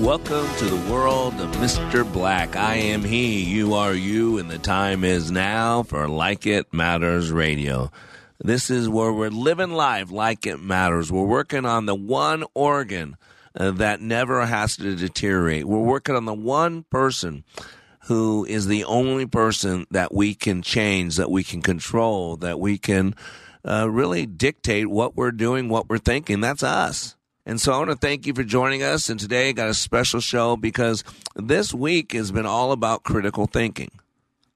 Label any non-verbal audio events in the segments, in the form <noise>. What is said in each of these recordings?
Welcome to the world of Mr. Black. I am he, you are you, and the time is now for Like It Matters Radio. This is where we're living life like it matters. We're working on the one organ uh, that never has to deteriorate. We're working on the one person who is the only person that we can change, that we can control, that we can uh, really dictate what we're doing, what we're thinking. That's us. And so I want to thank you for joining us. And today I got a special show because this week has been all about critical thinking.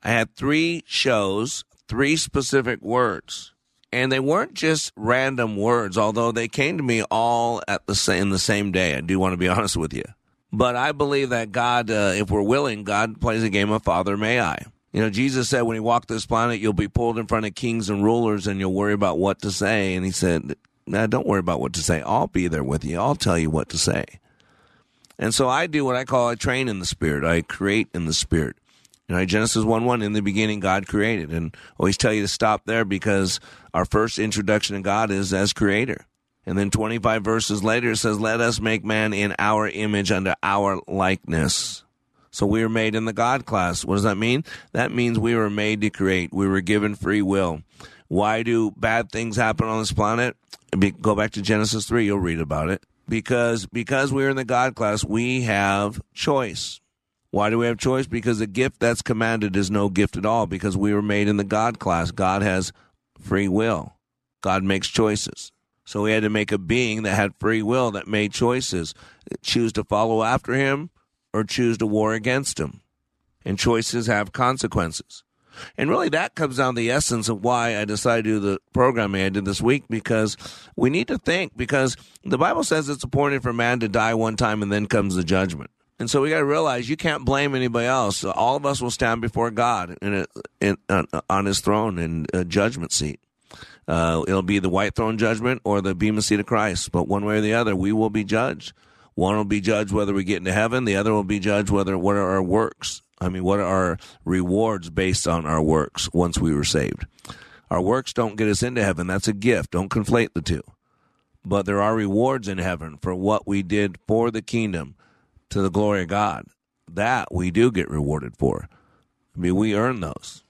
I had three shows, three specific words. And they weren't just random words, although they came to me all at the same, the same day. I do want to be <laughs> honest with you. But I believe that God, uh, if we're willing, God plays a game of Father May I. You know, Jesus said when he walked this planet, you'll be pulled in front of kings and rulers and you'll worry about what to say. And he said, nah, don't worry about what to say. I'll be there with you. I'll tell you what to say. And so I do what I call I train in the spirit. I create in the spirit. You know, Genesis 1 1, in the beginning, God created. And I always tell you to stop there because our first introduction to God is as creator. And then 25 verses later, it says, Let us make man in our image under our likeness. So we were made in the God class. What does that mean? That means we were made to create. We were given free will. Why do bad things happen on this planet? Go back to Genesis 3, you'll read about it. Because because we're in the God class, we have choice. Why do we have choice? Because the gift that's commanded is no gift at all because we were made in the God class. God has free will. God makes choices. So we had to make a being that had free will that made choices. Choose to follow after him or choose to war against him. And choices have consequences. And really, that comes down to the essence of why I decided to do the programming I did this week because we need to think because the Bible says it's appointed for man to die one time and then comes the judgment. And so we got to realize you can't blame anybody else. All of us will stand before God in in, on, on his throne in a judgment seat. Uh, it'll be the white throne judgment or the bema seat of Christ. But one way or the other, we will be judged. One will be judged whether we get into heaven. The other will be judged whether what are our works. I mean, what are our rewards based on our works once we were saved? Our works don't get us into heaven. That's a gift. Don't conflate the two. But there are rewards in heaven for what we did for the kingdom to the glory of God. That we do get rewarded for. I mean, we earn those.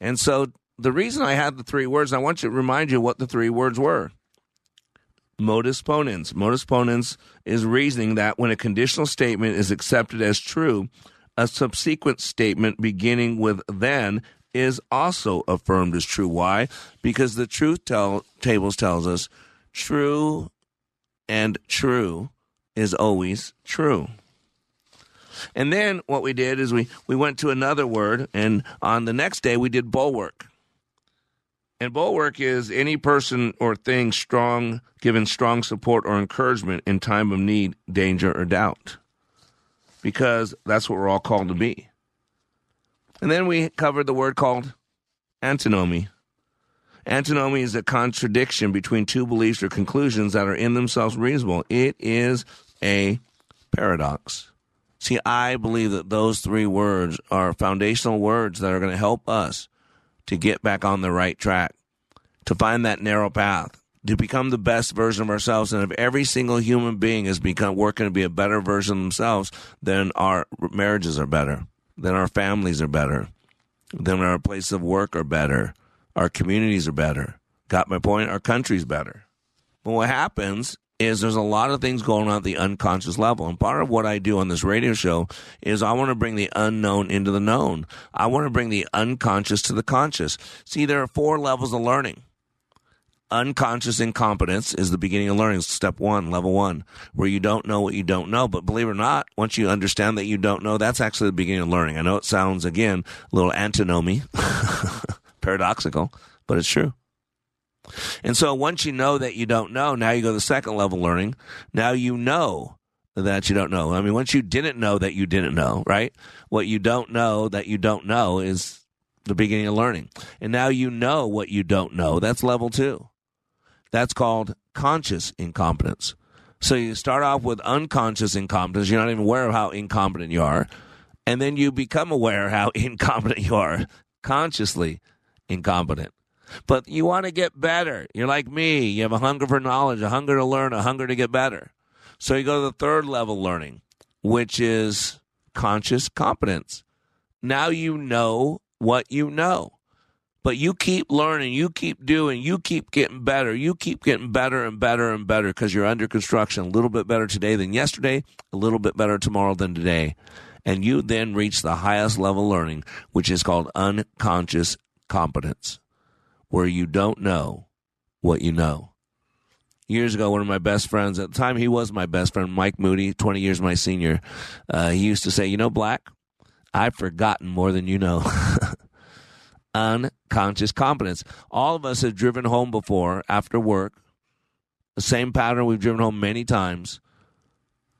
And so the reason I had the three words, I want you to remind you what the three words were. Modus ponens. Modus ponens is reasoning that when a conditional statement is accepted as true, a subsequent statement beginning with then is also affirmed as true. Why? Because the truth tell, tables tells us true and true is always true. And then what we did is we, we went to another word, and on the next day we did bulwark. And bulwark is any person or thing strong, given strong support or encouragement in time of need, danger, or doubt. Because that's what we're all called to be. And then we covered the word called antinomy. Antinomy is a contradiction between two beliefs or conclusions that are in themselves reasonable. It is a paradox. See, I believe that those three words are foundational words that are going to help us to get back on the right track, to find that narrow path, to become the best version of ourselves. And if every single human being is become working to be a better version of themselves, then our marriages are better, then our families are better, then our place of work are better, our communities are better. Got my point? Our country's better. But what happens is there's a lot of things going on at the unconscious level. And part of what I do on this radio show is I want to bring the unknown into the known. I want to bring the unconscious to the conscious. See, there are four levels of learning. Unconscious incompetence is the beginning of learning, step one, level one, where you don't know what you don't know. But believe it or not, once you understand that you don't know, that's actually the beginning of learning. I know it sounds, again, a little antinomy, <laughs> paradoxical, but it's true. And so once you know that you don't know, now you go to the second level learning. Now you know that you don't know. I mean, once you didn't know that you didn't know, right? What you don't know that you don't know is the beginning of learning. And now you know what you don't know. That's level two. That's called conscious incompetence. So you start off with unconscious incompetence. You're not even aware of how incompetent you are. And then you become aware how <laughs> incompetent you are, consciously incompetent. But you want to get better. You're like me. You have a hunger for knowledge, a hunger to learn, a hunger to get better. So you go to the third level learning, which is conscious competence. Now you know what you know. But you keep learning, you keep doing, you keep getting better, you keep getting better and better and better because you're under construction. A little bit better today than yesterday, a little bit better tomorrow than today. And you then reach the highest level learning, which is called unconscious competence where you don't know what you know. Years ago, one of my best friends, at the time he was my best friend, Mike Moody, 20 years my senior, uh, he used to say, You know, Black, I've forgotten more than you know. <laughs> Unconscious competence. All of us have driven home before after work, the same pattern we've driven home many times,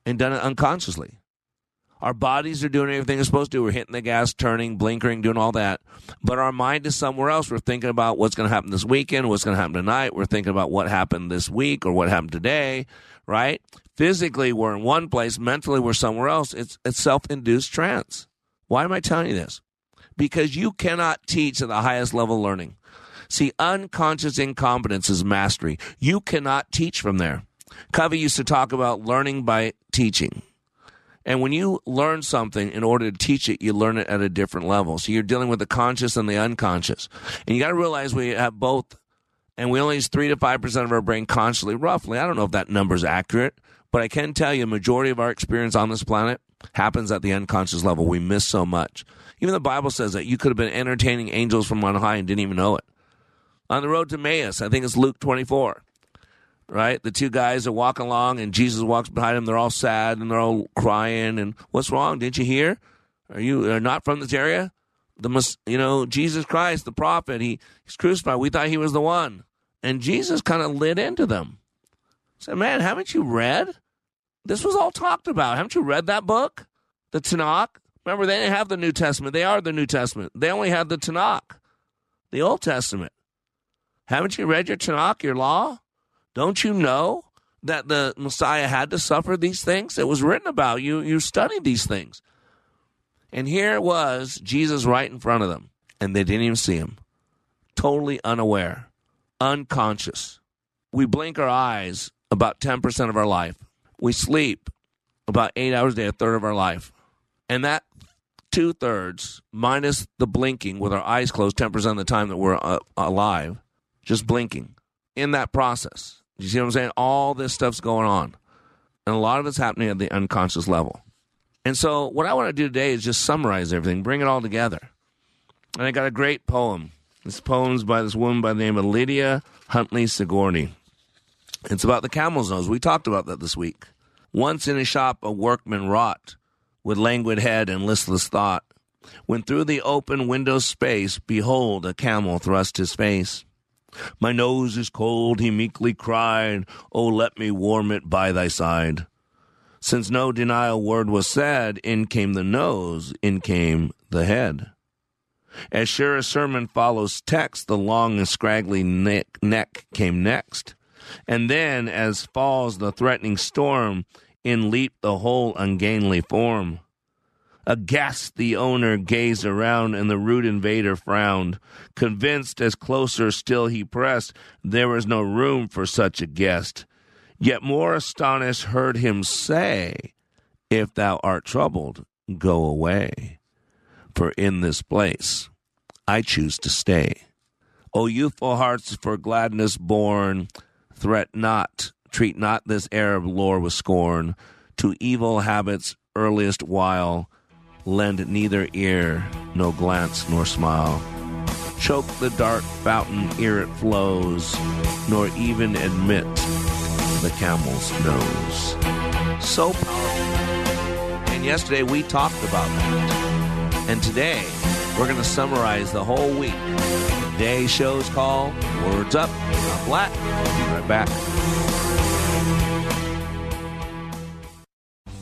and done it unconsciously. Our bodies are doing everything they're supposed to. We're hitting the gas, turning, blinkering, doing all that. But our mind is somewhere else. We're thinking about what's going to happen this weekend, what's going to happen tonight. We're thinking about what happened this week or what happened today, right? Physically, we're in one place. Mentally, we're somewhere else. It's, it's self induced trance. Why am I telling you this? Because you cannot teach at the highest level learning. See, unconscious incompetence is mastery. You cannot teach from there. Covey used to talk about learning by teaching. And when you learn something in order to teach it, you learn it at a different level. So you're dealing with the conscious and the unconscious. And you got to realize we have both, and we only use 3 to 5% of our brain consciously, roughly. I don't know if that number is accurate, but I can tell you majority of our experience on this planet happens at the unconscious level. We miss so much. Even the Bible says that you could have been entertaining angels from on high and didn't even know it. On the road to Emmaus, I think it's Luke 24 right? The two guys are walking along, and Jesus walks behind them. They're all sad and they're all crying. And what's wrong? Didn't you hear? Are you are not from this area? The you know Jesus Christ, the prophet, he, he's crucified. We thought he was the one, and Jesus kind of lit into them. Said, "Man, haven't you read? This was all talked about. Haven't you read that book, the Tanakh? Remember, they didn't have the New Testament. They are the New Testament. They only had the Tanakh, the Old Testament. Haven't you read your Tanakh, your law? Don't you know that the Messiah had to suffer these things? It was written about. You you studied these things. And here was, Jesus right in front of them, and they didn't even see him. Totally unaware, unconscious. We blink our eyes about 10% of our life. We sleep about eight hours a day, a third of our life. And that two thirds, minus the blinking with our eyes closed 10% of the time that we're uh, alive, just blinking in that process you see what I'm saying? All this stuff's going on. And a lot of it's happening at the unconscious level. And so, what I want to do today is just summarize everything, bring it all together. And I got a great poem. This poem's by this woman by the name of Lydia Huntley Sigourney. It's about the camel's nose. We talked about that this week. Once in a shop, a workman wrought with languid head and listless thought. When through the open window space, behold, a camel thrust his face. My nose is cold, he meekly cried. Oh, let me warm it by thy side. Since no denial word was said, in came the nose, in came the head. As sure as sermon follows text, the long and scraggly neck, neck came next. And then, as falls the threatening storm, in leaped the whole ungainly form. Aghast the owner gazed around, and the rude invader frowned. Convinced as closer still he pressed, there was no room for such a guest. Yet more astonished heard him say, If thou art troubled, go away. For in this place I choose to stay. O youthful hearts for gladness born, threat not treat not this Arab lore with scorn. To evil habits earliest while, lend neither ear, no glance nor smile. Choke the dark fountain ere it flows, nor even admit the camel's nose. So powerful. And yesterday we talked about that. And today we're going to summarize the whole week. Today's show's called Words Up. Black. Right back.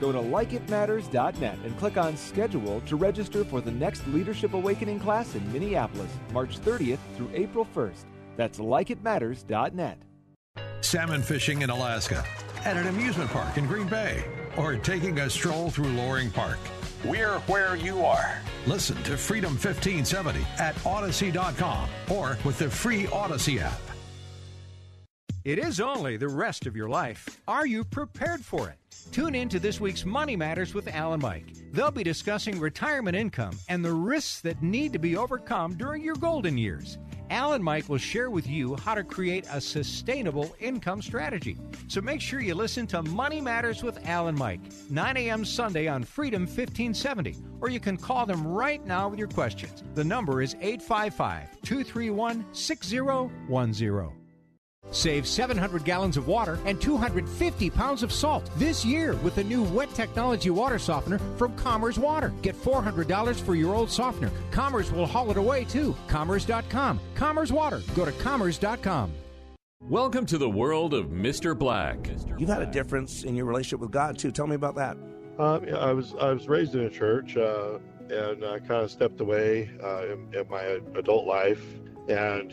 Go to likeitmatters.net and click on schedule to register for the next Leadership Awakening class in Minneapolis, March 30th through April 1st. That's likeitmatters.net. Salmon fishing in Alaska, at an amusement park in Green Bay, or taking a stroll through Loring Park. We're where you are. Listen to Freedom 1570 at Audacy.com or with the free Audacy app. It is only the rest of your life. Are you prepared for it? Tune in to this week's Money Matters with Alan Mike. They'll be discussing retirement income and the risks that need to be overcome during your golden years. Alan Mike will share with you how to create a sustainable income strategy. So make sure you listen to Money Matters with Alan Mike, 9 a.m. Sunday on Freedom 1570, or you can call them right now with your questions. The number is 855 231 6010. Save 700 gallons of water and 250 pounds of salt this year with the new wet technology water softener from Commerce Water. Get $400 for your old softener. Commerce will haul it away too. Commerce.com. Commerce Water. Go to commerce.com. Welcome to the world of Mr. Black. You've had a difference in your relationship with God too. Tell me about that. Um, I was I was raised in a church uh, and I kind of stepped away uh, in, in my adult life and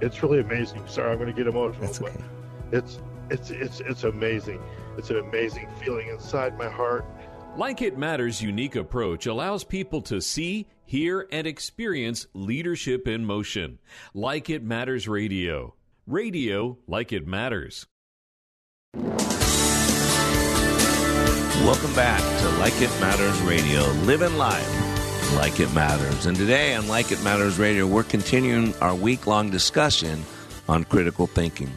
it's really amazing. Sorry, I'm going to get emotional, That's okay. but it's it's it's it's amazing. It's an amazing feeling inside my heart. Like It Matters' unique approach allows people to see, hear, and experience leadership in motion. Like It Matters Radio. Radio like it matters. Welcome back to Like It Matters Radio, Live living life like It Matters. And today on Like It Matters Radio, we're continuing our week long discussion on critical thinking.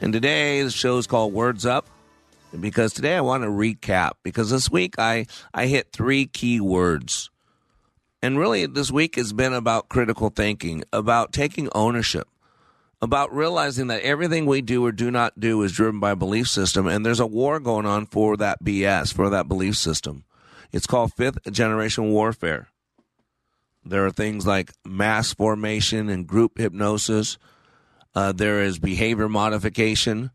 And today the show is called Words Up because today I want to recap because this week I, I hit three key words. And really, this week has been about critical thinking, about taking ownership, about realizing that everything we do or do not do is driven by a belief system, and there's a war going on for that BS, for that belief system. It's called fifth generation warfare. There are things like mass formation and group hypnosis. Uh, there is behavior modification,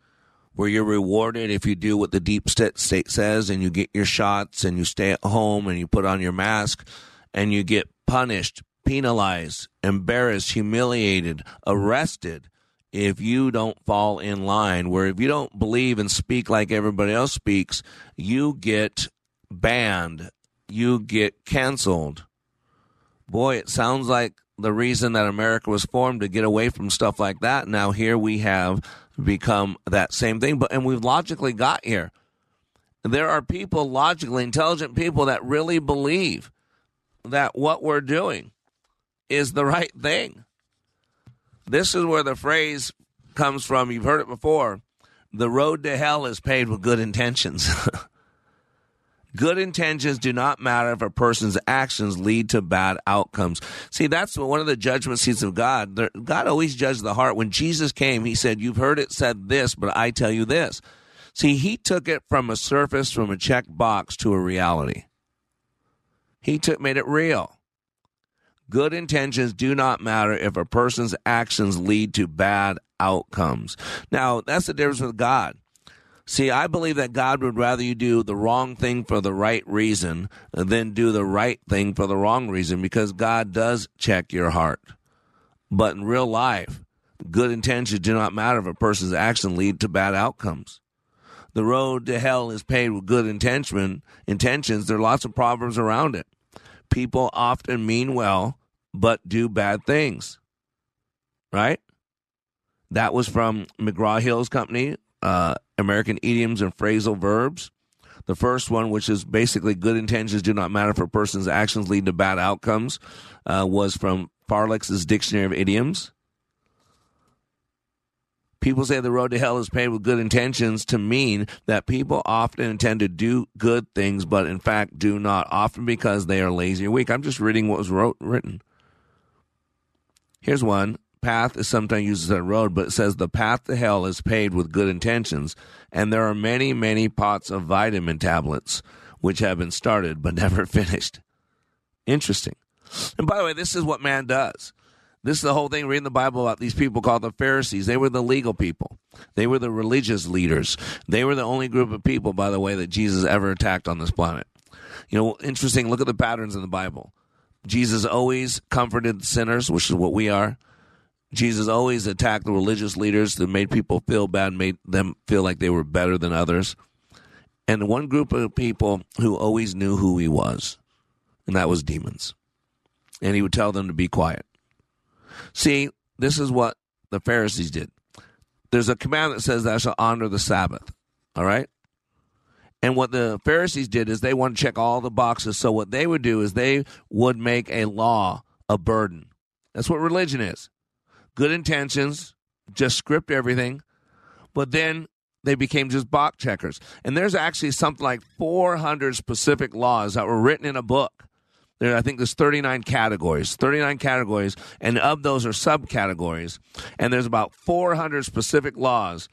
where you're rewarded if you do what the deep state says and you get your shots and you stay at home and you put on your mask and you get punished, penalized, embarrassed, humiliated, arrested if you don't fall in line. Where if you don't believe and speak like everybody else speaks, you get banned, you get canceled boy, it sounds like the reason that America was formed to get away from stuff like that. Now here we have become that same thing, but and we've logically got here. There are people, logically intelligent people, that really believe that what we're doing is the right thing. This is where the phrase comes from, you've heard it before, the road to hell is paved with good intentions. <laughs> good intentions do not matter if a person's actions lead to bad outcomes. See, that's one of the judgment seats of God. God always judges the heart. When Jesus came, he said, You've heard it said this, but I tell you this. See, he took it from a surface, from a check box to a reality. He took made it real. Good intentions do not matter if a person's actions lead to bad outcomes. Now, that's the difference with God. See, I believe that God would rather you do the wrong thing for the right reason than do the right thing for the wrong reason because God does check your heart. But in real life, good intentions do not matter if a person's actions lead to bad outcomes. The road to hell is paved with good intention, intentions. There are lots of proverbs around it. People often mean well, but do bad things. Right? That was from McGraw Hill's company, uh, American Idioms and Phrasal Verbs. The first one, which is basically good intentions do not matter for a person's actions lead to bad outcomes, uh, was from Farlex's Dictionary of Idioms. People say the road to hell is paved with good intentions to mean that people often intend to do good things, but in fact do not, often because they are lazy or weak. I'm just reading what was wrote, written. Here's one path is sometimes used as a road, but it says the path to hell is paved with good intentions, and there are many, many pots of vitamin tablets which have been started but <laughs> never finished. Interesting. And by the way, this is what man does. This is the whole thing reading the Bible about these people called the Pharisees. They were the legal people. They were the religious leaders. They were the only group of people, by the way, that Jesus ever attacked on this planet. You know, interesting. Look at the patterns in the Bible. Jesus always comforted sinners, which is what we are. Jesus always attacked the religious leaders that made people feel bad, made them feel like they were better than others. And one group of people who always knew who he was, and that was demons. And he would tell them to be quiet. See, this is what the Pharisees did. There's a command that says, Thou shalt honor the Sabbath. All right? And what the Pharisees did is they want to check all the boxes. So what they would do is they would make a law a burden. That's what religion is good intentions, just script everything, but then they became just box checkers. And there's actually something like 400 specific laws that were written in a book. There, I think there's 39 categories, 39 categories, and of those are subcategories. And there's about 400 specific laws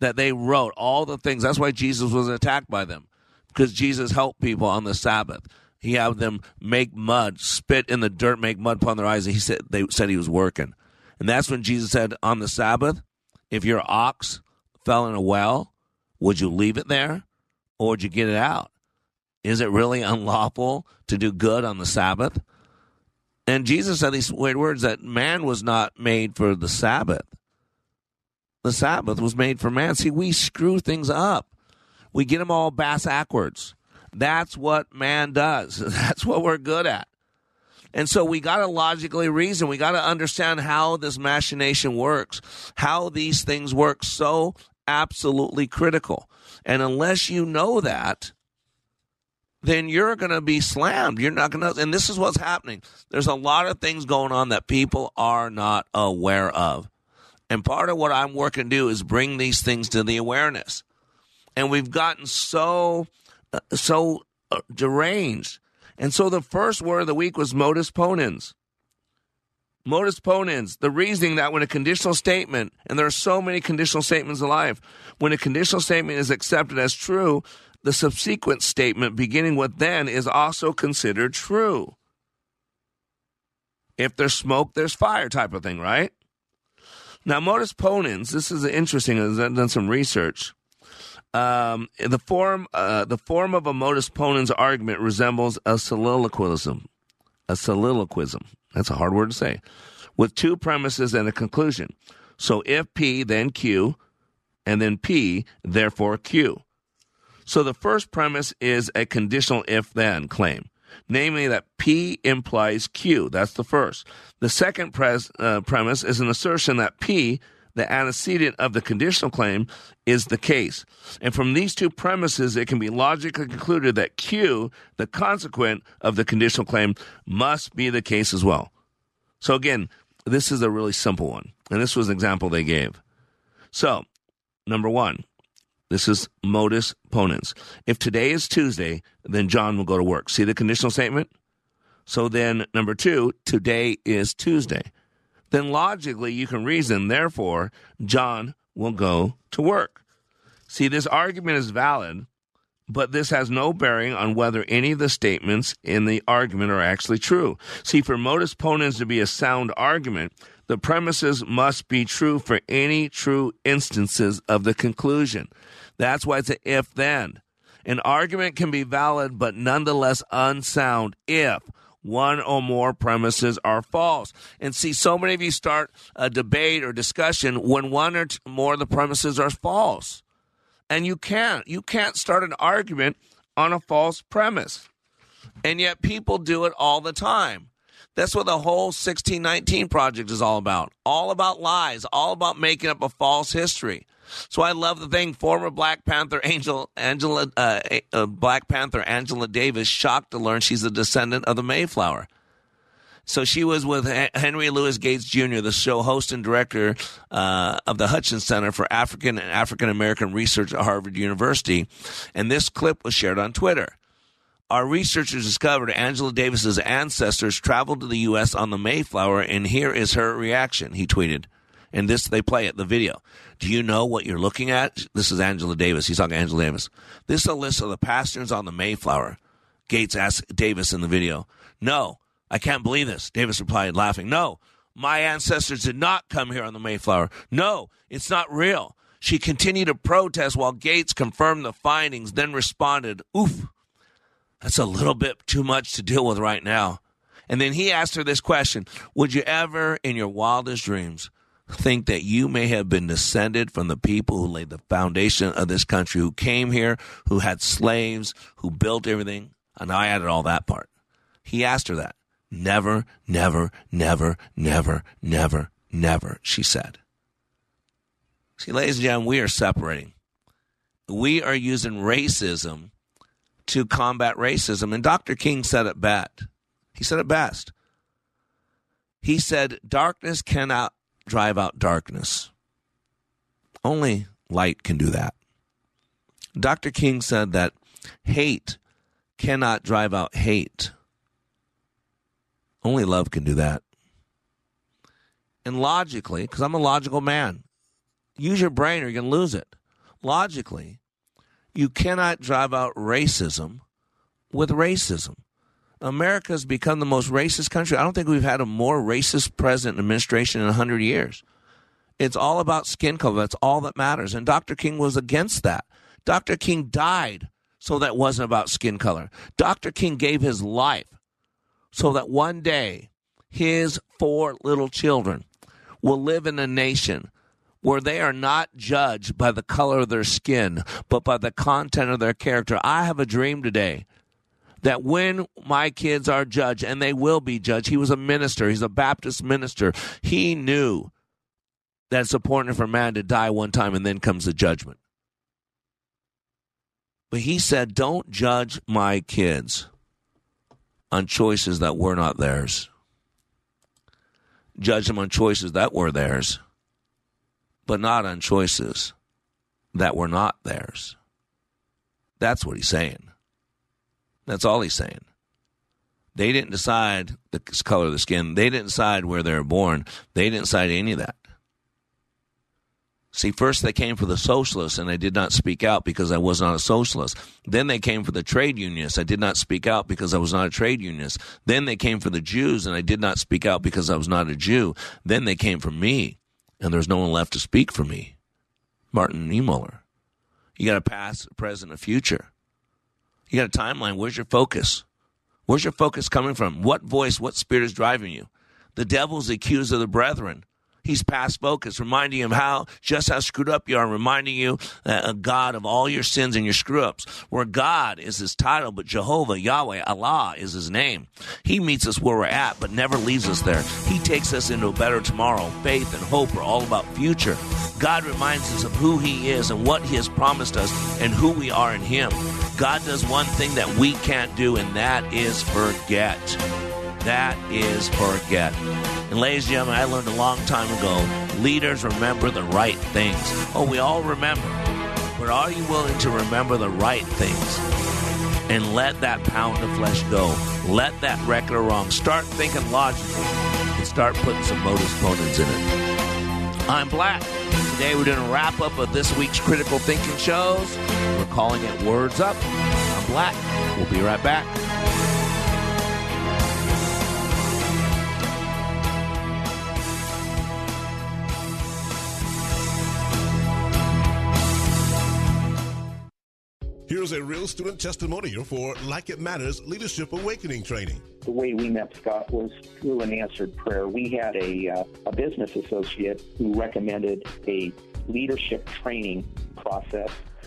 that they wrote, all the things. That's why Jesus was attacked by them, because Jesus helped people on the Sabbath. He had them make mud, spit in the dirt, make mud upon their eyes. And he said they said he was working. And that's when Jesus said, on the Sabbath, if your ox fell in a well, would you leave it there or would you get it out? Is it really unlawful to do good on the Sabbath? And Jesus said these weird words that man was not made for the Sabbath. The Sabbath was made for man. See, we screw things up. We get them all bass backwards. That's what man does. <laughs> That's what we're good at. And so we got to logically reason. We got to understand how this machination works, how these things work. So absolutely critical. And unless you know that, then you're going to be slammed. You're not going to, and this is what's happening. There's a lot of things going on that people are not aware of. And part of what I'm working to do is bring these things to the awareness. And we've gotten so, uh, so uh, deranged and so the first word of the week was modus ponens. Modus ponens, the reasoning that when a conditional statement, and there are so many conditional statements in life, when a conditional statement is accepted as true, the subsequent statement beginning with then is also considered true. If there's smoke, there's fire type of thing, right? Now, modus ponens, this is interesting. I've done some research. Um, the form uh, the form of a modus ponens argument resembles a soliloquism. A soliloquism. That's a hard word to say. With two premises and a conclusion. So if P, then Q, and then P, therefore Q. So the first premise is a conditional if then claim, namely that P implies Q. That's the first. The second pres- uh, premise is an assertion that P the antecedent of the conditional claim is the case. And from these two premises, it can be logically concluded that Q, the consequent of the conditional claim, must be the case as well. So again, this is a really simple one. And this was an example they gave. So, number one, this is modus ponens. If today is Tuesday, then John will go to work. See the conditional statement? So then, number two, today is Tuesday. Then logically, you can reason, therefore, John will go to work. See, this argument is valid, but this has no bearing on whether any of the statements in the argument are actually true. See, for modus ponens to be a sound argument, the premises must be true for any true instances of the conclusion. That's why it's an if then. An argument can be valid but nonetheless unsound if one or more premises are false. And see, so many of you start a debate or discussion when one or more of the premises are false. And you can't. You can't start an argument on a false premise. And yet people do it all the time. That's what the whole 1619 project is all about. All about lies, all about making up a false history. So I love the thing. Former Black Panther Angel Angela uh, uh, Black Panther Angela Davis shocked to learn she's a descendant of the Mayflower. So she was with Henry Louis Gates Jr., the show host and director uh, of the Hutchins Center for African and African American Research at Harvard University, and this clip was shared on Twitter. Our researchers discovered Angela Davis's ancestors traveled to the U.S. on the Mayflower, and here is her reaction. He tweeted, and this they play it the video. Do you know what you're looking at? This is Angela Davis. He's talking Angela Davis. This is a list of the passengers on the Mayflower. Gates asked Davis in the video. No, I can't believe this. Davis replied, laughing. No, my ancestors did not come here on the Mayflower. No, it's not real. She continued to protest while Gates confirmed the findings, then responded, Oof, that's a little bit too much to deal with right now. And then he asked her this question Would you ever, in your wildest dreams, think that you may have been descended from the people who laid the foundation of this country, who came here, who had slaves, who built everything? And I added all that part. He asked her that. Never, never, never, never, never, never, she said. See, ladies and gentlemen, we are separating. We are using racism to combat racism. And Dr. King said it best. He said it best. He said, Darkness cannot drive out darkness. Only light can do that. Dr. King said that hate cannot drive out hate. Only love can do that. And logically, because I'm a logical man, use your brain or you're going to lose it. Logically, you cannot drive out racism with racism. America has become the most racist country. I don't think we've had a more racist president administration in 100 years. It's all about skin color. That's all that matters. And Dr. King was against that. Dr. King died so that wasn't about skin color. Dr. King gave his life so that one day his four little children will live in a nation where they are not judged by the color of their skin, but by the content of their character. I have a dream today that when my kids are judged, and they will be judged, he was a minister, he's a Baptist minister, he knew that it's important for man to die one time and then comes the judgment. But he said, Don't judge my kids on choices that were not theirs. Judge them on choices that were theirs, but not on choices that were not theirs. That's what he's saying. That's all he's saying. They didn't decide the color of the skin. They didn't decide where they were born. They didn't decide any of that. See, first they came for the socialists and I did not speak out because I was not a socialist. Then they came for the trade unionists. I did not speak out because I was not a trade unionist. Then they came for the Jews and I did not speak out because I was not a Jew. Then they came for me and there's no one left to speak for me. Martin Niemöller. You got a past, present, a future. You got a timeline. Where's your focus? Where's your focus coming from? What voice, what spirit is driving you? The devil's the accuser of the brethren. He's past focus, reminding him how just how screwed up you are, reminding you, uh, God, of all your sins and your screw ups. Where God is his title, but Jehovah, Yahweh, Allah is his name. He meets us where we're at, but never leaves us there. He takes us into a better tomorrow. Faith and hope are all about future. God reminds us of who he is and what he has promised us and who we are in him. God does one thing that we can't do, and that is forget. That is forget. And ladies and gentlemen, I learned a long time ago leaders remember the right things. Oh, we all remember. But are you willing to remember the right things? And let that pound of flesh go. Let that record of wrong. Start thinking logically and start putting some modus ponens in it. I'm Black. Today we're doing a wrap up of this week's critical thinking shows. We're calling it Words Up. I'm Black. We'll be right back. Here's a real student testimonial for Like It Matters Leadership Awakening Training. The way we met Scott was through an answered prayer. We had a, uh, a business associate who recommended a leadership training process.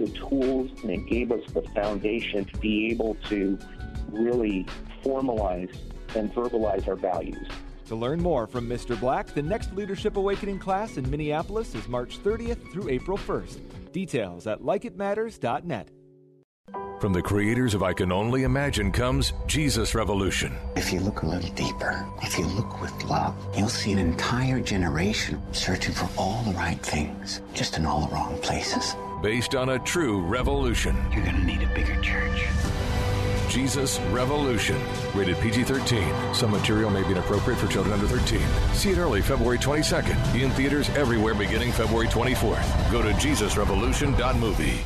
the tools and it gave us the foundation to be able to really formalize and verbalize our values. To learn more from Mr. Black, the next Leadership Awakening class in Minneapolis is March 30th through April 1st. Details at likeitmatters.net. From the creators of I Can Only Imagine comes Jesus Revolution. If you look a little deeper, if you look with love, you'll see an entire generation searching for all the right things, just in all the wrong places. Based on a true revolution. You're going to need a bigger church. Jesus Revolution. Rated PG 13. Some material may be inappropriate for children under 13. See it early February 22nd. In theaters everywhere beginning February 24th. Go to JesusRevolution.movie.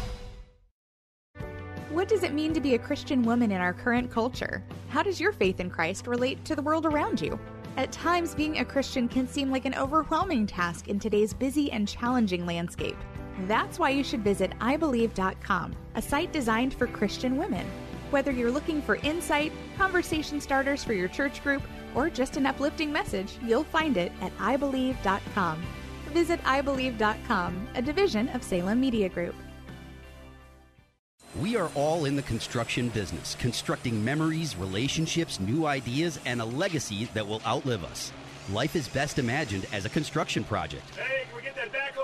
What does it mean to be a Christian woman in our current culture? How does your faith in Christ relate to the world around you? At times, being a Christian can seem like an overwhelming task in today's busy and challenging landscape. That's why you should visit iBelieve.com, a site designed for Christian women. Whether you're looking for insight, conversation starters for your church group, or just an uplifting message, you'll find it at iBelieve.com. Visit iBelieve.com, a division of Salem Media Group. We are all in the construction business, constructing memories, relationships, new ideas, and a legacy that will outlive us. Life is best imagined as a construction project. Hey, can we get that backhoe over here?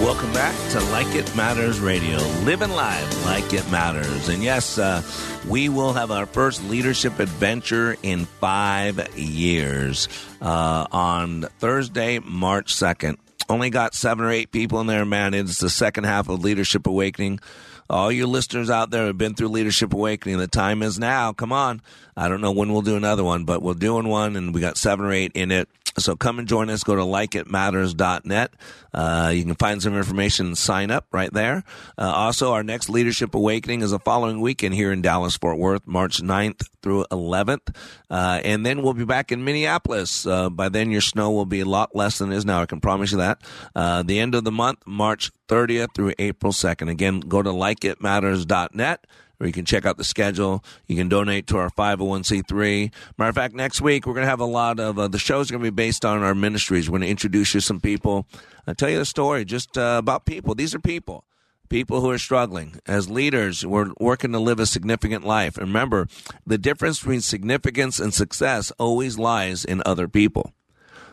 Welcome back to Like It Matters Radio, living live like it matters. And yes, uh, we will have our first leadership adventure in five years uh, on Thursday, March 2nd. Only got seven or eight people in there, man. It's the second half of Leadership Awakening. All you listeners out there have been through Leadership Awakening. The time is now. Come on. I don't know when we'll do another one, but we're doing one, and we got seven or eight in it. So come and join us. Go to likeitmatters.net. Uh, you can find some information and sign up right there. Uh, also, our next Leadership Awakening is the following weekend here in Dallas, Fort Worth, March 9th through 11th. Uh, and then we'll be back in Minneapolis. Uh, by then, your snow will be a lot less than it is now. I can promise you that. Uh, the end of the month, March 30th through April 2nd. Again, go to likeitmatters.net or you can check out the schedule. You can donate to our 501c3. Matter of fact, next week we're going to have a lot of uh, the show's going to be based on our ministries. We're going to introduce you some people. I'll tell you the story just uh, about people. These are people. People who are struggling. As leaders, we're working to live a significant life. And remember, the difference between significance and success always lies in other people.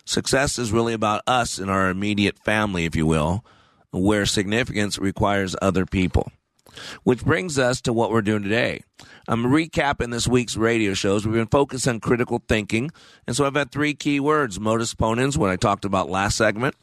Success is really about us and our immediate family, if you will, where significance requires other people. Which brings us to what we're doing today. I'm recapping this week's radio shows. We've been focused on critical thinking. And so I've had three key words modus ponens, what I talked about last segment.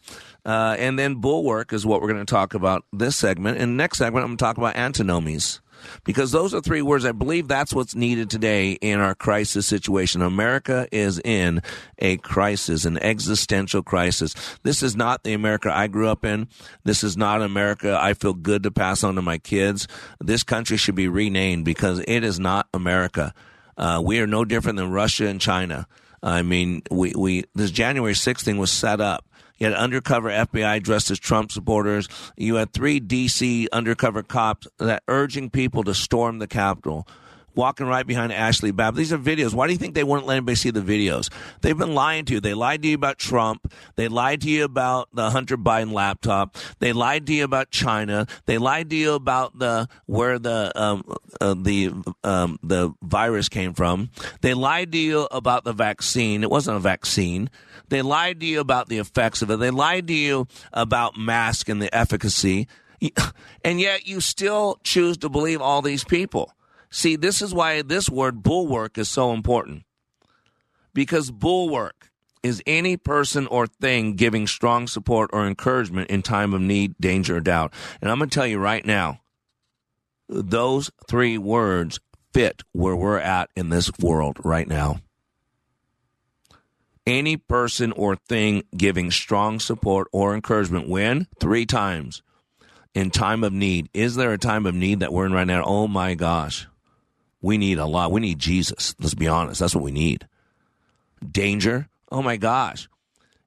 Uh, and then bulwark is what we're going to talk about this segment. And next segment, I'm going to talk about antinomies because those are three words. I believe that's what's needed today in our crisis situation. America is in a crisis, an existential crisis. This is not the America I grew up in. This is not America I feel good to pass on to my kids. This country should be renamed because it is not America. Uh, we are no different than Russia and China. I mean, we, we this January 6th thing was set up you had undercover FBI dressed as Trump supporters. You had three D.C. undercover cops that urging people to storm the Capitol walking right behind Ashli Babbitt. These are videos. Why do you think they wouldn't let anybody see the videos? They've been lying to you. They lied to you about Trump. They lied to you about the Hunter Biden laptop. They lied to you about China. They lied to you about the where the um, uh, the um, the virus came from. They lied to you about the vaccine. It wasn't a vaccine. They lied to you about the effects of it. They lied to you about mask and the efficacy. <laughs> And yet you still choose to believe all these people. See, this is why this word bulwark is so important. Because bulwark is any person or thing giving strong support or encouragement in time of need, danger, or doubt. And I'm going to tell you right now, those three words fit where we're at in this world right now any person or thing giving strong support or encouragement when? Three times in time of need. Is there a time of need that we're in right now? Oh my gosh. We need a lot. We need Jesus. Let's be honest. That's what we need. Danger. Oh my gosh.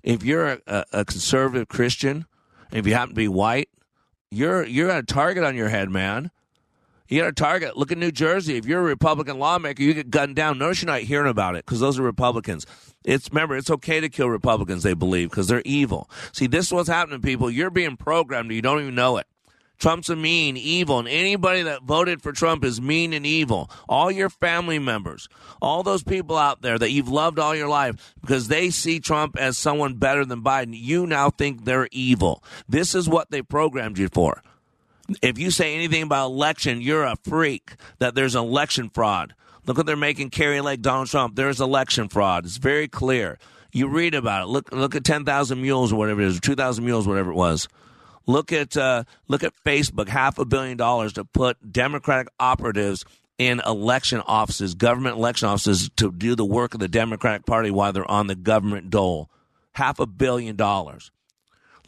If you're a, a conservative Christian, if you happen to be white, you're you're got a target on your head, man. You got a target. Look at New Jersey. If you're a Republican lawmaker, you get gunned down. Notice you're not hearing about it because those are Republicans. It's remember, it's okay to kill Republicans. They believe because they're evil. See, this is what's happening, people. You're being programmed. You don't even know it. Trump's a mean, evil, and anybody that voted for Trump is mean and evil. All your family members, all those people out there that you've loved all your life because they see Trump as someone better than Biden, you now think they're evil. This is what they programmed you for. If you say anything about election, you're a freak, that there's election fraud. Look what they're making Kari Lake Donald Trump. There's election fraud. It's very clear. You read about it. Look look at 10,000 mules or whatever it is, 2,000 mules, whatever it was. Look at uh, look at Facebook, half a billion dollars to put Democratic operatives in election offices, government election offices, to do the work of the Democratic Party while they're on the government dole. Half a billion dollars.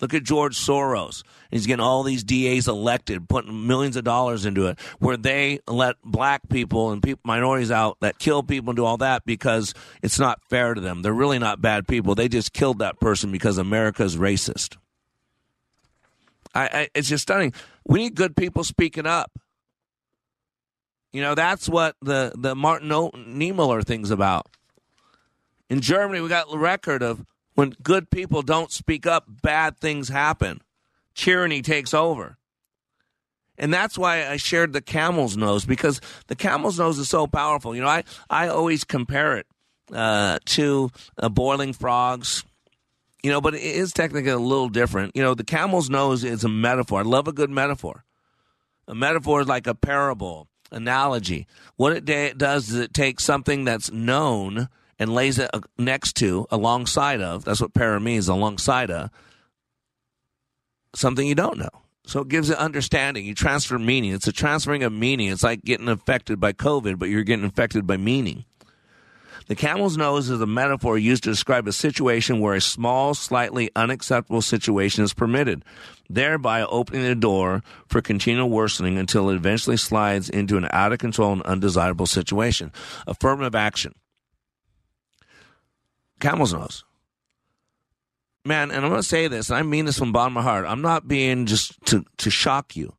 Look at George Soros. He's getting all these DAs elected, putting millions of dollars into it, where they let black people and people, minorities out that kill people and do all that because it's not fair to them. They're really not bad people. They just killed that person because America's racist. I, I, it's just stunning. We need good people speaking up. You know, that's what the, the Martin o- Niemöller thing's about. In Germany, we got the record of when good people don't speak up, bad things happen. Tyranny takes over. And that's why I shared the camel's nose because the camel's nose is so powerful. You know, I, I always compare it uh, to uh, boiling frogs, you know, but it is technically a little different. You know, the camel's nose is a metaphor. I love a good metaphor. A metaphor is like a parable, analogy. What it does is it takes something that's known and lays it uh, next to, alongside of, that's what para means, alongside of, something you don't know. So it gives it understanding. You transfer meaning. It's a transferring of meaning. It's like getting infected by COVID, but you're getting infected by meaning. The camel's nose is a metaphor used to describe a situation where a small, slightly unacceptable situation is permitted, thereby opening the door for continual worsening until it eventually slides into an out of control and undesirable situation. Affirmative action. Camel's nose. Man, and I'm going to say this, and I mean this from the bottom of my heart. I'm not being just to, to shock you.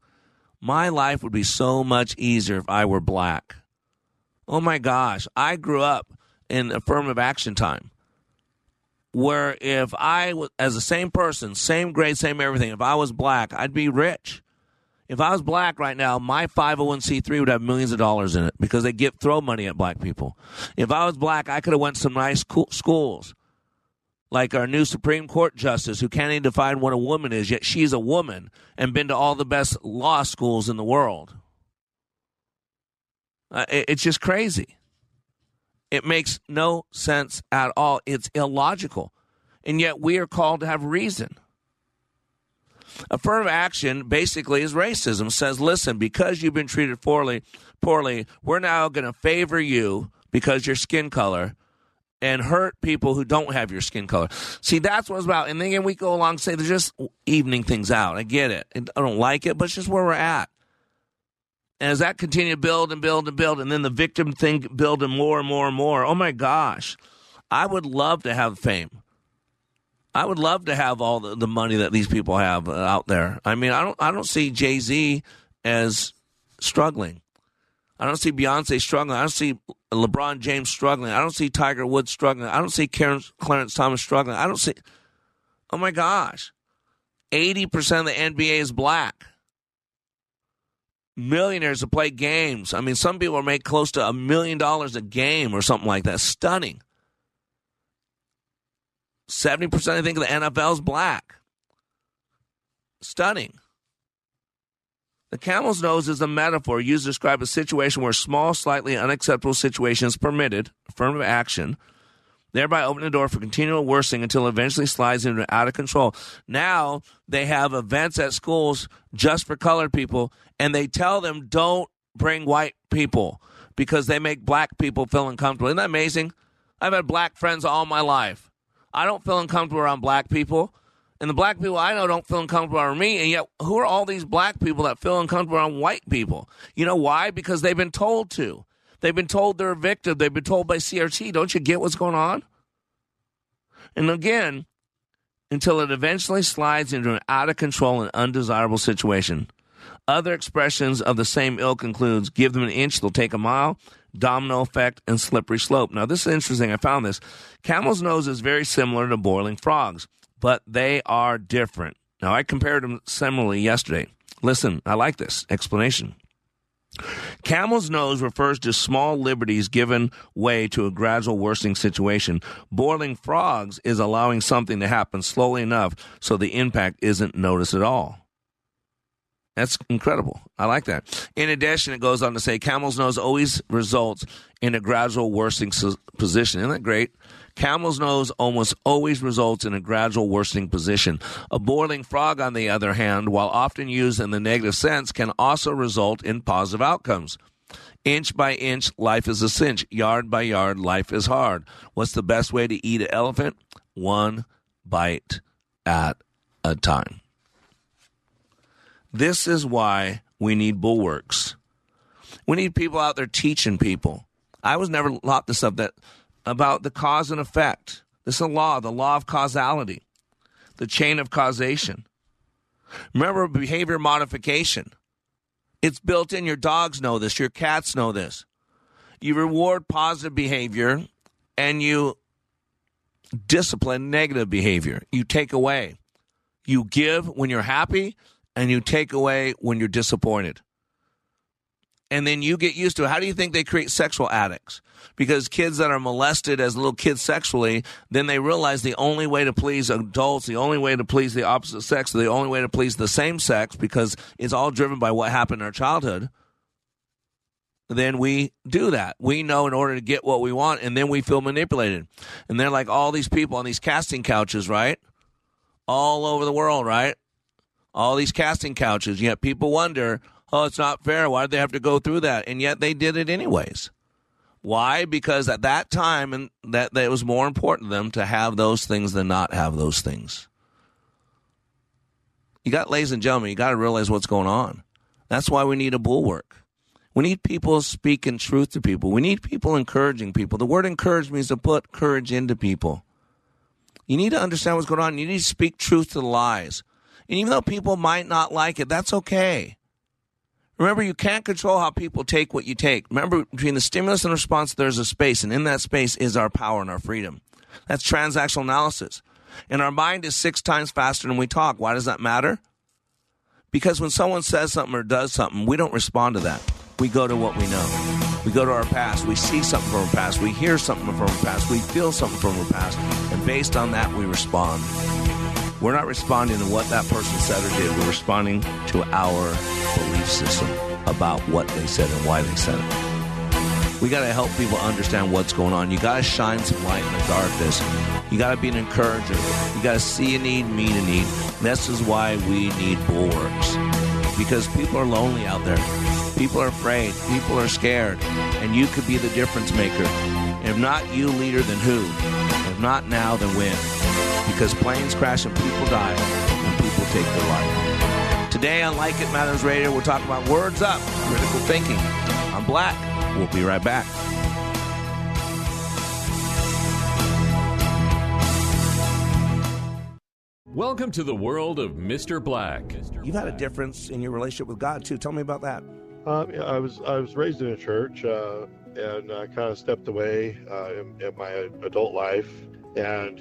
My life would be so much easier if I were black. Oh my gosh, I grew up in affirmative action time where if I was as the same person, same grade, same everything, if I was black, I'd be rich. If I was black right now, my 501c3 would have millions of dollars in it because they give throw money at black people. If I was black, I could have went some nice cool schools. Like our new Supreme Court justice who can't even define what a woman is, yet she's a woman and been to all the best law schools in the world. Uh, it, it's just crazy. It makes no sense at all. It's illogical. And yet we are called to have reason. Affirmative action basically is racism. Says, listen, because you've been treated poorly, poorly, we're now going to favor you because your skin color and hurt people who don't have your skin color. See, that's what it's about. And then we go along and say they're just evening things out. I get it. I don't like it, but it's just where we're at. And as that continue to build and build and build, and then the victim thing building more and more and more, oh my gosh, I would love to have fame. I would love to have all the, the money that these people have uh, out there. I mean, I don't I don't see Jay Z as struggling. I don't see Beyonce struggling. I don't see LeBron James struggling. I don't see Tiger Woods struggling. I don't see Karen, Clarence Thomas struggling. I don't see. Oh my gosh, eighty percent of the NBA is black. Millionaires that play games. I mean, some people make close to a million dollars a game or something like that. Stunning. 70% I think of the NFL is black. Stunning. The camel's nose is a metaphor used to describe a situation where small, slightly unacceptable situation is permitted, affirmative action, thereby opening the door for continual worsening until eventually slides into out of control. Now they have events at schools just for colored people, and they tell them don't bring white people because they make black people feel uncomfortable. Isn't that amazing? I've had black friends all my life. I don't feel uncomfortable around black people. And the black people I know don't feel uncomfortable around me. And yet, who are all these black people that feel uncomfortable around white people? You know why? Because they've been told to. They've been told they're a victim. They've been told by CRT. Don't you get what's going on? And again, until it eventually slides into an out of control and undesirable situation. Other expressions of the same ilk includes give them an inch, they'll take a mile, domino effect, and slippery slope. Now, this is interesting. I found this. Camel's nose is very similar to boiling frogs, but they are different. Now, I compared them similarly yesterday. Listen, I like this explanation. Camel's nose refers to small liberties given way to a gradual worsening situation. Boiling frogs is allowing something to happen slowly enough so the impact isn't noticed at all. That's incredible. I like that. In addition, it goes on to say camel's nose always results in a gradual worsening position. Isn't that great? Camel's nose almost always results in a gradual worsening position. A boiling frog, on the other hand, while often used in the negative sense, can also result in positive outcomes. Inch by inch, life is a cinch. Yard by yard, life is hard. What's the best way to eat an elephant? One bite at a time. This is why we need bulwarks. We need people out there teaching people. I was never taught this stuff that about the cause and effect. This is a law, the law of causality, the chain of causation. Remember behavior modification. It's built in. Your dogs know this. Your cats know this. You reward positive behavior and you discipline negative behavior. You take away. You give when you're happy and you take away when you're disappointed. And then you get used to it. How do you think they create sexual addicts? Because kids that are molested as little kids sexually, then they realize the only way to please adults, the only way to please the opposite sex, the only way to please the same sex, because it's all driven by what happened in our childhood then we do that. We know in order to get what we want, and then we feel manipulated. And they're like all these people on these casting couches, right? All over the world, right? All these casting couches. Yet people wonder, oh, it's not fair. Why did they have to go through that? And yet they did it anyways. Why? Because at that time, and that, that it was more important to them to have those things than not have those things. You got, ladies and gentlemen, you got to realize what's going on. That's why we need a bulwark. We need people speaking truth to people. We need people encouraging people. The word encourage means to put courage into people. You need to understand what's going on. You need to speak truth to the lies. And even though people might not like it, that's okay. Remember, you can't control how people take what you take. Remember, between the stimulus and response, there's a space, and in that space is our power and our freedom. That's transactional analysis. And our mind is six times faster than we talk. Why does that matter? Because when someone says something or does something, we don't respond to that. We go to what we know. We go to our past. We see something from our past. We hear something from our past. We feel something from our past. And based on that, we respond. We're not responding to what that person said or did. We're responding to our belief system about what they said and why they said it. We got to help people understand what's going on. You got to shine some light in the darkness. You got to be an encourager. You got to see a need, meet a need. This is why we need bulwarks because people are lonely out there. People are afraid. People are scared. And you could be the difference maker. If not you, leader, then who? If not now, then when? Because planes crash and people die and people take their life. Today on Like It Matters Radio, we're talking about words up, critical thinking. I'm Black. We'll be right back. Welcome to the world of Mr. Black. You've had a difference in your relationship with God too. Tell me about that. Um, yeah, I was I was raised in a church uh, and I kind of stepped away uh, in, in, my adult life, and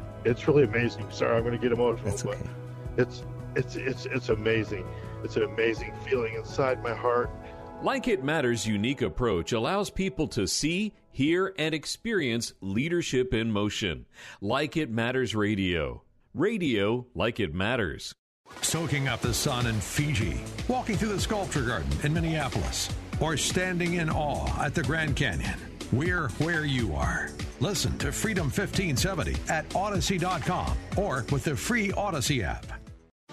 it's really amazing. Sorry, I'm going to get emotional, That's okay. but it's it's it's it's amazing. It's an amazing feeling inside my heart. Like It Matters' unique approach allows people to see, hear, and experience leadership in motion. Like It Matters Radio. Radio like it matters. Soaking up the sun in Fiji, walking through the sculpture garden in Minneapolis, or standing in awe at the Grand Canyon. We're where you are. Listen to Freedom 1570 at Audacy.com or with the free Audacy app.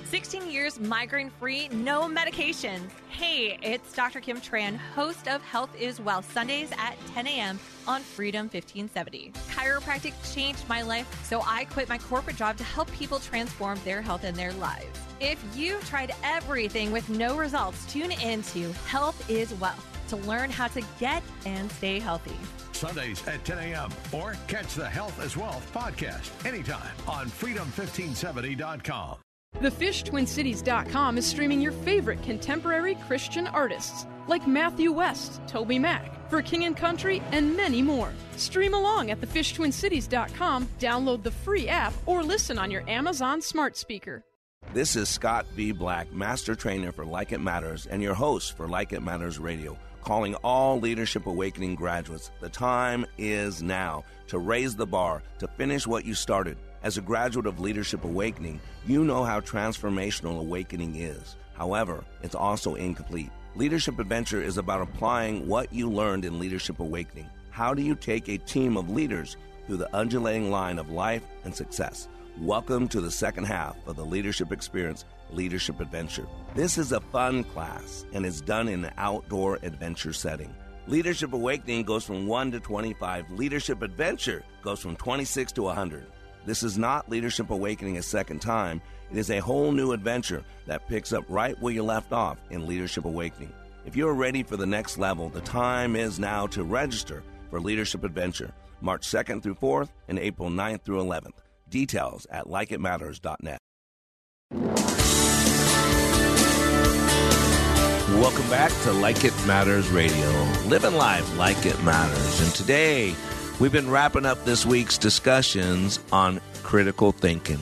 16 years migraine free, no medication. Hey, it's Dr. Kim Tran, host of Health is Wealth, Sundays at 10 a.m. on Freedom 1570. Chiropractic changed my life, so I quit my corporate job to help people transform their health and their lives. If you've tried everything with no results, tune into Health is Wealth to learn how to get and stay healthy. Sundays at 10 a.m. or catch the Health is Wealth podcast anytime on freedom1570.com. TheFishTwinCities.com is streaming your favorite contemporary Christian artists like Matthew West, TobyMac, For King and Country, and many more. Stream along at TheFishTwinCities.com, download the free app, or listen on your Amazon smart speaker. This is Scott B. Black, Master Trainer for Like It Matters, and your host for Like It Matters Radio, calling all Leadership Awakening graduates. The time is now to raise the bar, to finish what you started. As a graduate of Leadership Awakening, you know how transformational awakening is. However, it's also incomplete. Leadership Adventure is about applying what you learned in Leadership Awakening. How do you take a team of leaders through the undulating line of life and success? Welcome to the second half of the Leadership Experience Leadership Adventure. This is a fun class and is done in an outdoor adventure setting. Leadership Awakening goes from 1 to 25. Leadership Adventure goes from 26 to 100. This is not Leadership Awakening a second time. It is a whole new adventure that picks up right where you left off in Leadership Awakening. If you are ready for the next level, the time is now to register for Leadership Adventure, March 2nd through 4th and April 9th through 11th. Details at likeitmatters.net. Welcome back to Like It Matters Radio, living life like it matters. And today, We've been wrapping up this week's discussions on critical thinking.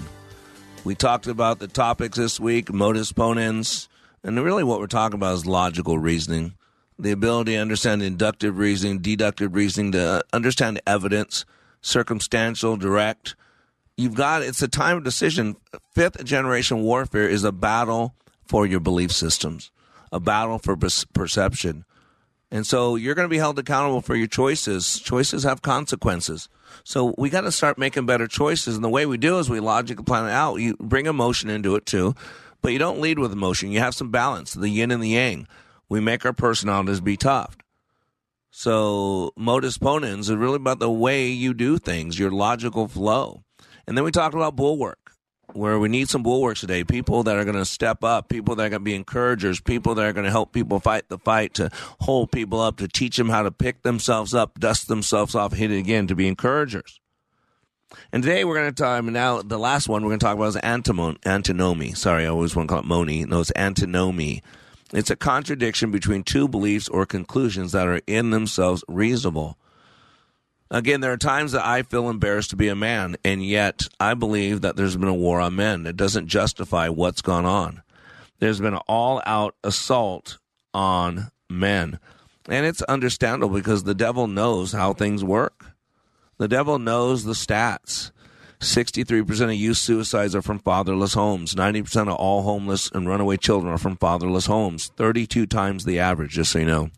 We talked about the topics this week, modus ponens, and really what we're talking about is logical reasoning. The ability to understand inductive reasoning, deductive reasoning, to understand evidence, circumstantial, direct. You've got, it's a time of decision. Fifth generation warfare is a battle for your belief systems, a battle for perception and so you're going to be held accountable for your choices. Choices have consequences. So we got to start making better choices. And the way we do is we logically plan it out. You bring emotion into it too, but you don't lead with emotion. You have some balance, the yin and the yang. We make our personalities be tough. So modus ponens is really about the way you do things, your logical flow. And then we talked about bulwark where we need some bulwarks today. People that are going to step up, people that are going to be encouragers, people that are going to help people fight the fight, to hold people up, to teach them how to pick themselves up, dust themselves off, hit it again, to be encouragers. And today we're going to talk, now the last one we're going to talk about is antimon, antinomy. Sorry, I always want to call it moni. No, it's antinomy. It's a contradiction between two beliefs or conclusions that are in themselves reasonable. Again, there are times that I feel embarrassed to be a man, and yet I believe that there's been a war on men. It doesn't justify what's gone on. There's been an all out assault on men. And it's understandable because the devil knows how things work. The devil knows the stats. 63% of youth suicides are from fatherless homes. 90% of all homeless and runaway children are from fatherless homes. 32 times the average, just so you know.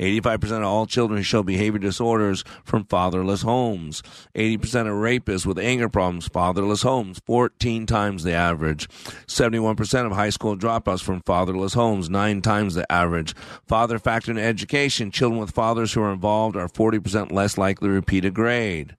85% of all children show behavior disorders from fatherless homes. 80% of rapists with anger problems, fatherless homes, 14 times the average. 71% of high school dropouts from fatherless homes, 9 times the average. Father factor in education, children with fathers who are involved are 40% less likely to repeat a grade.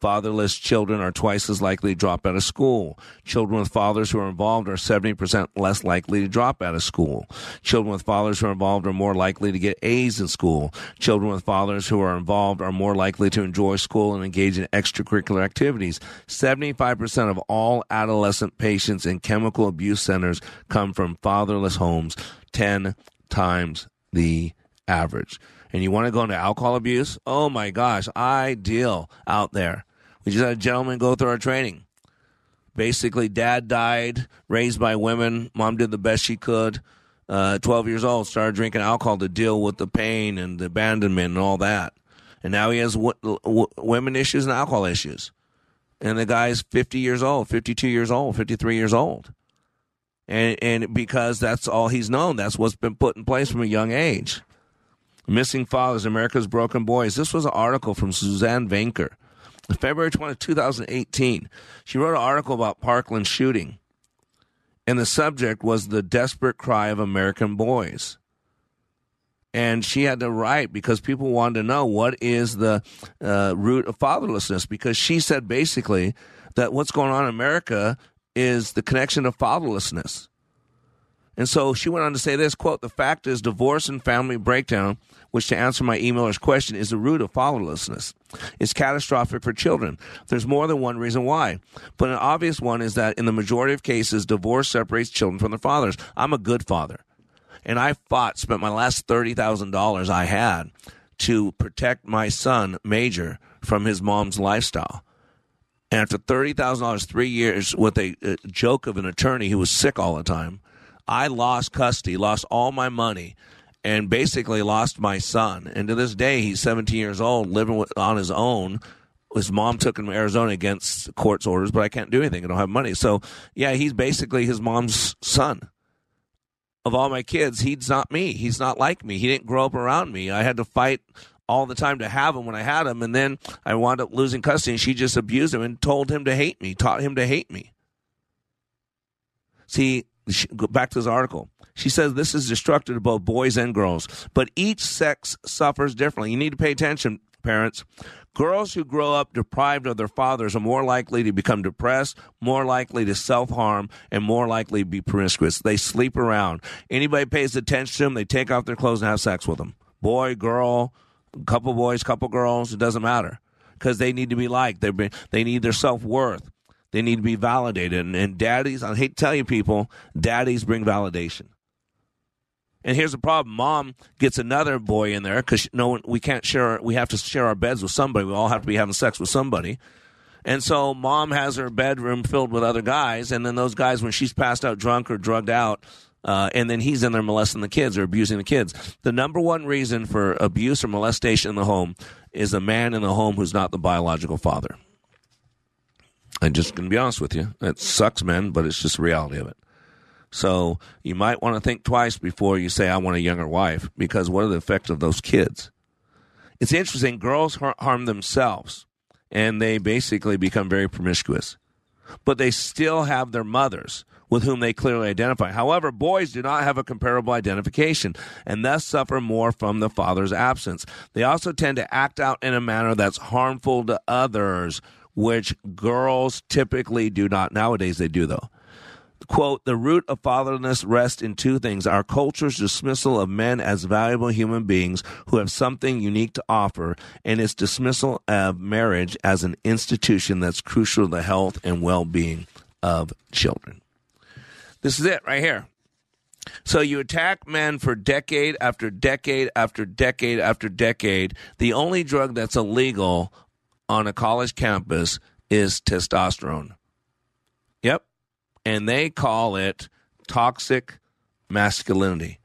Fatherless children are twice as likely to drop out of school. Children with fathers who are involved are 70% less likely to drop out of school. Children with fathers who are involved are more likely to get A's in school. Children with fathers who are involved are more likely to enjoy school and engage in extracurricular activities. 75% of all adolescent patients in chemical abuse centers come from fatherless homes, 10 times the average and you want to go into alcohol abuse, oh my gosh, ideal out there. We just had a gentleman go through our training. Basically, dad died, raised by women. Mom did the best she could. Uh, 12 years old, started drinking alcohol to deal with the pain and the abandonment and all that. And now he has w- w- women issues and alcohol issues. And the guy's 50 years old, 52 years old, 53 years old. And, and because that's all he's known, that's what's been put in place from a young age. Missing Fathers, America's Broken Boys. This was an article from Suzanne Venker. February 20, 2018. She wrote an article about Parkland shooting. And the subject was the desperate cry of American boys. And she had to write because people wanted to know what is the uh, root of fatherlessness. Because she said basically that what's going on in America is the connection of fatherlessness. And so she went on to say this quote, the fact is divorce and family breakdown, which to answer my emailer's question is the root of fatherlessness. It's catastrophic for children. There's more than one reason why. But an obvious one is that in the majority of cases, divorce separates children from their fathers. I'm a good father. And I fought, spent my last $30,000 I had to protect my son, Major, from his mom's lifestyle. And after $30,000, three years with a, a joke of an attorney who was sick all the time, I lost custody, lost all my money, and basically lost my son. And to this day, he's 17 years old, living with, on his own. His mom took him to Arizona against court's orders, but I can't do anything. I don't have money. So, yeah, he's basically his mom's son. Of all my kids, he's not me. He's not like me. He didn't grow up around me. I had to fight all the time to have him when I had him. And then I wound up losing custody, and she just abused him and told him to hate me, taught him to hate me. See, back to this article. She says this is destructive to both boys and girls, but each sex suffers differently. You need to pay attention, parents. Girls who grow up deprived of their fathers are more likely to become depressed, more likely to self harm, and more likely to be promiscuous. They sleep around. Anybody pays attention to them, they take off their clothes and have sex with them. Boy, girl, couple boys, couple girls, it doesn't matter because they need to be liked. They need their self worth. They need to be validated. And, and daddies, I hate to tell you people, daddies bring validation. And here's the problem: mom gets another boy in there because no one, we can't share. We have to share our beds with somebody. We all have to be having sex with somebody. And so mom has her bedroom filled with other guys, and then those guys, when she's passed out drunk or drugged out, uh, and then he's in there molesting the kids or abusing the kids. The number one reason for abuse or molestation in the home is a man in the home who's not the biological father. I'm just going to be honest with you. It sucks, man, but it's just the reality of it. So you might want to think twice before you say, I want a younger wife, because what are the effects of those kids? It's interesting. Girls harm themselves, and they basically become very promiscuous. But they still have their mothers with whom they clearly identify. However, boys do not have a comparable identification and thus suffer more from the father's absence. They also tend to act out in a manner that's harmful to others which girls typically do not. Nowadays, they do, though. Quote, the root of fatherlessness rests in two things our culture's dismissal of men as valuable human beings who have something unique to offer, and its dismissal of marriage as an institution that's crucial to the health and well being of children. This is it right here. So you attack men for decade after decade after decade after decade. The only drug that's illegal on a college campus is testosterone. Yep. And they call it toxic masculinity.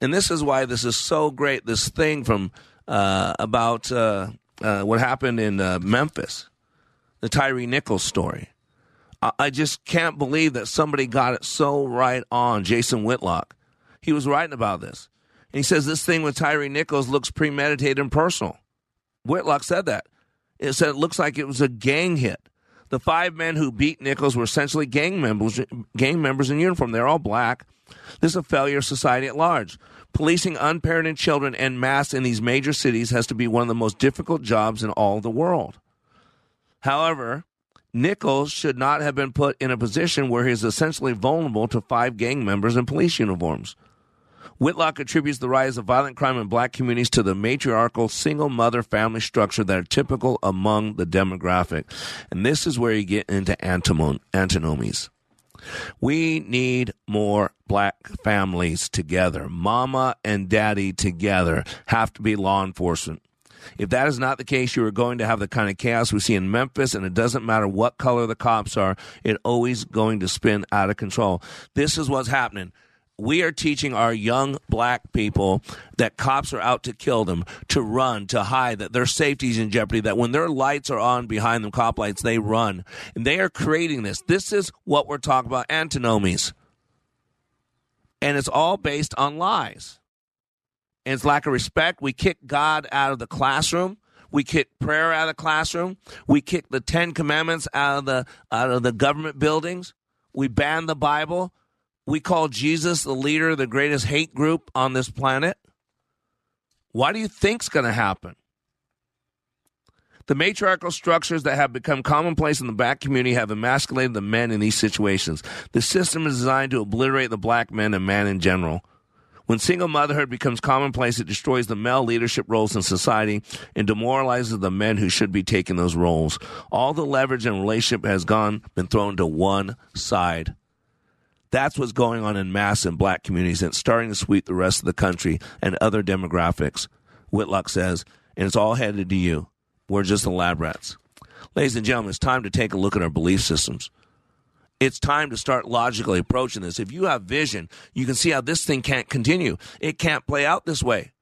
And this is why this is so great. This thing from uh, about uh, uh, what happened in uh, Memphis, the Tyre Nichols story. I just can't believe that somebody got it so right on. Jason Whitlock, he was writing about this, and he says this thing with Tyre Nichols looks premeditated and personal. Whitlock said that. It said it looks like it was a gang hit. The five men who beat Nichols were essentially gang members, gang members in uniform. They're all black. This is a failure of society at large. Policing unparented children en masse in these major cities has to be one of the most difficult jobs in all the world. However, Nichols should not have been put in a position where he is essentially vulnerable to five gang members in police uniforms. Whitlock attributes the rise of violent crime in black communities to the matriarchal single mother family structure that are typical among the demographic. And this is where you get into antinomies. We need more black families together. Mama and daddy together have to be law enforcement. If that is not the case, you are going to have the kind of chaos we see in Memphis, and it doesn't matter what color the cops are, it's always going to spin out of control. This is what's happening we are teaching our young black people that cops are out to kill them, to run, to hide, that their safety is in jeopardy, that when their lights are on behind them, cop lights, they run. And they are creating this. This is what we're talking about antinomies. And it's all based on lies and it's lack of respect. We kick God out of the classroom. We kick prayer out of the classroom. We kick the Ten Commandments out of the out of the government buildings. We ban the Bible. We call Jesus the leader of the greatest hate group on this planet. Why do you think's going to happen? The matriarchal structures that have become commonplace in the black community have emasculated the men in these situations. The system is designed to obliterate the black men and man in general. When single motherhood becomes commonplace, it destroys the male leadership roles in society and demoralizes the men who should be taking those roles. All the leverage and relationship has gone, been thrown to one side. That's what's going on in mass in black communities and it's starting to sweep the rest of the country and other demographics. Whitlock says, and it's all headed to you. We're just the lab rats. Ladies and gentlemen, it's time to take a look at our belief systems. It's time to start logically approaching this. If you have vision, you can see how this thing can't continue. It can't play out this way.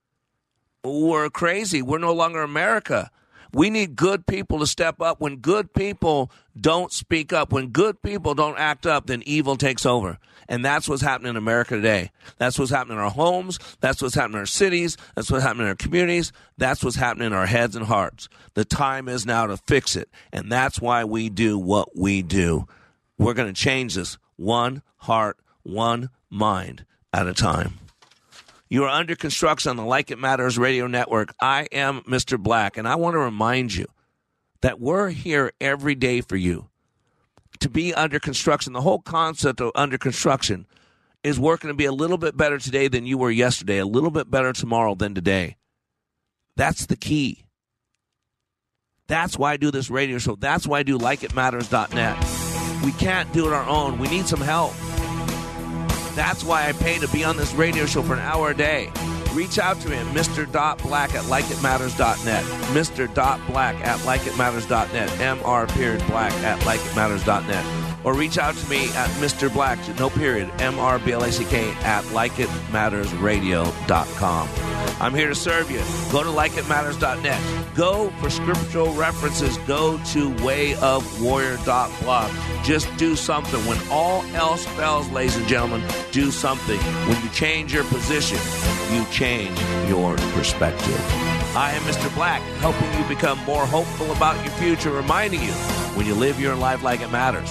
We're crazy. We're no longer America. We need good people to step up. When good people don't speak up, when good people don't act up, then evil takes over. And that's what's happening in America today. That's what's happening in our homes. That's what's happening in our cities. That's what's happening in our communities. That's what's happening in our heads and hearts. The time is now to fix it. And that's why we do what we do. We're going to change this one heart, one mind at a time. You are under construction on the Like It Matters radio network. I am Mr. Black, and I want to remind you that we're here every day for you to be under construction. The whole concept of under construction is working to be a little bit better today than you were yesterday, a little bit better tomorrow than today. That's the key. That's why I do this radio show. That's why I do likeitmatters.net. We can't do it our own. We need some help. That's why I pay to be on this radio show for an hour a day. Reach out to me at Mr. Black at likeitmatters.net. Mr. Black at likeitmatters.net. Mr. black at likeitmatters.net or reach out to me at Mr. Black, no period, M R B L A C K, at likeitmattersradio.com. I'm here to serve you. Go to likeitmatters.net. Go for scriptural references. Go to wayofwarrior.blog. Just do something. When all else fails, ladies and gentlemen, do something. When you change your position, you change your perspective. I am Mr. Black, helping you become more hopeful about your future, reminding you when you live your life like it matters,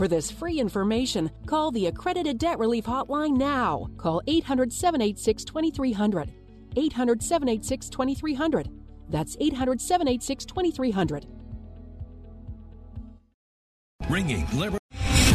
For this free information, call the Accredited Debt Relief Hotline now. Call 800 786 2300. 800 786 2300. That's 800 786 2300. Ringing liberty.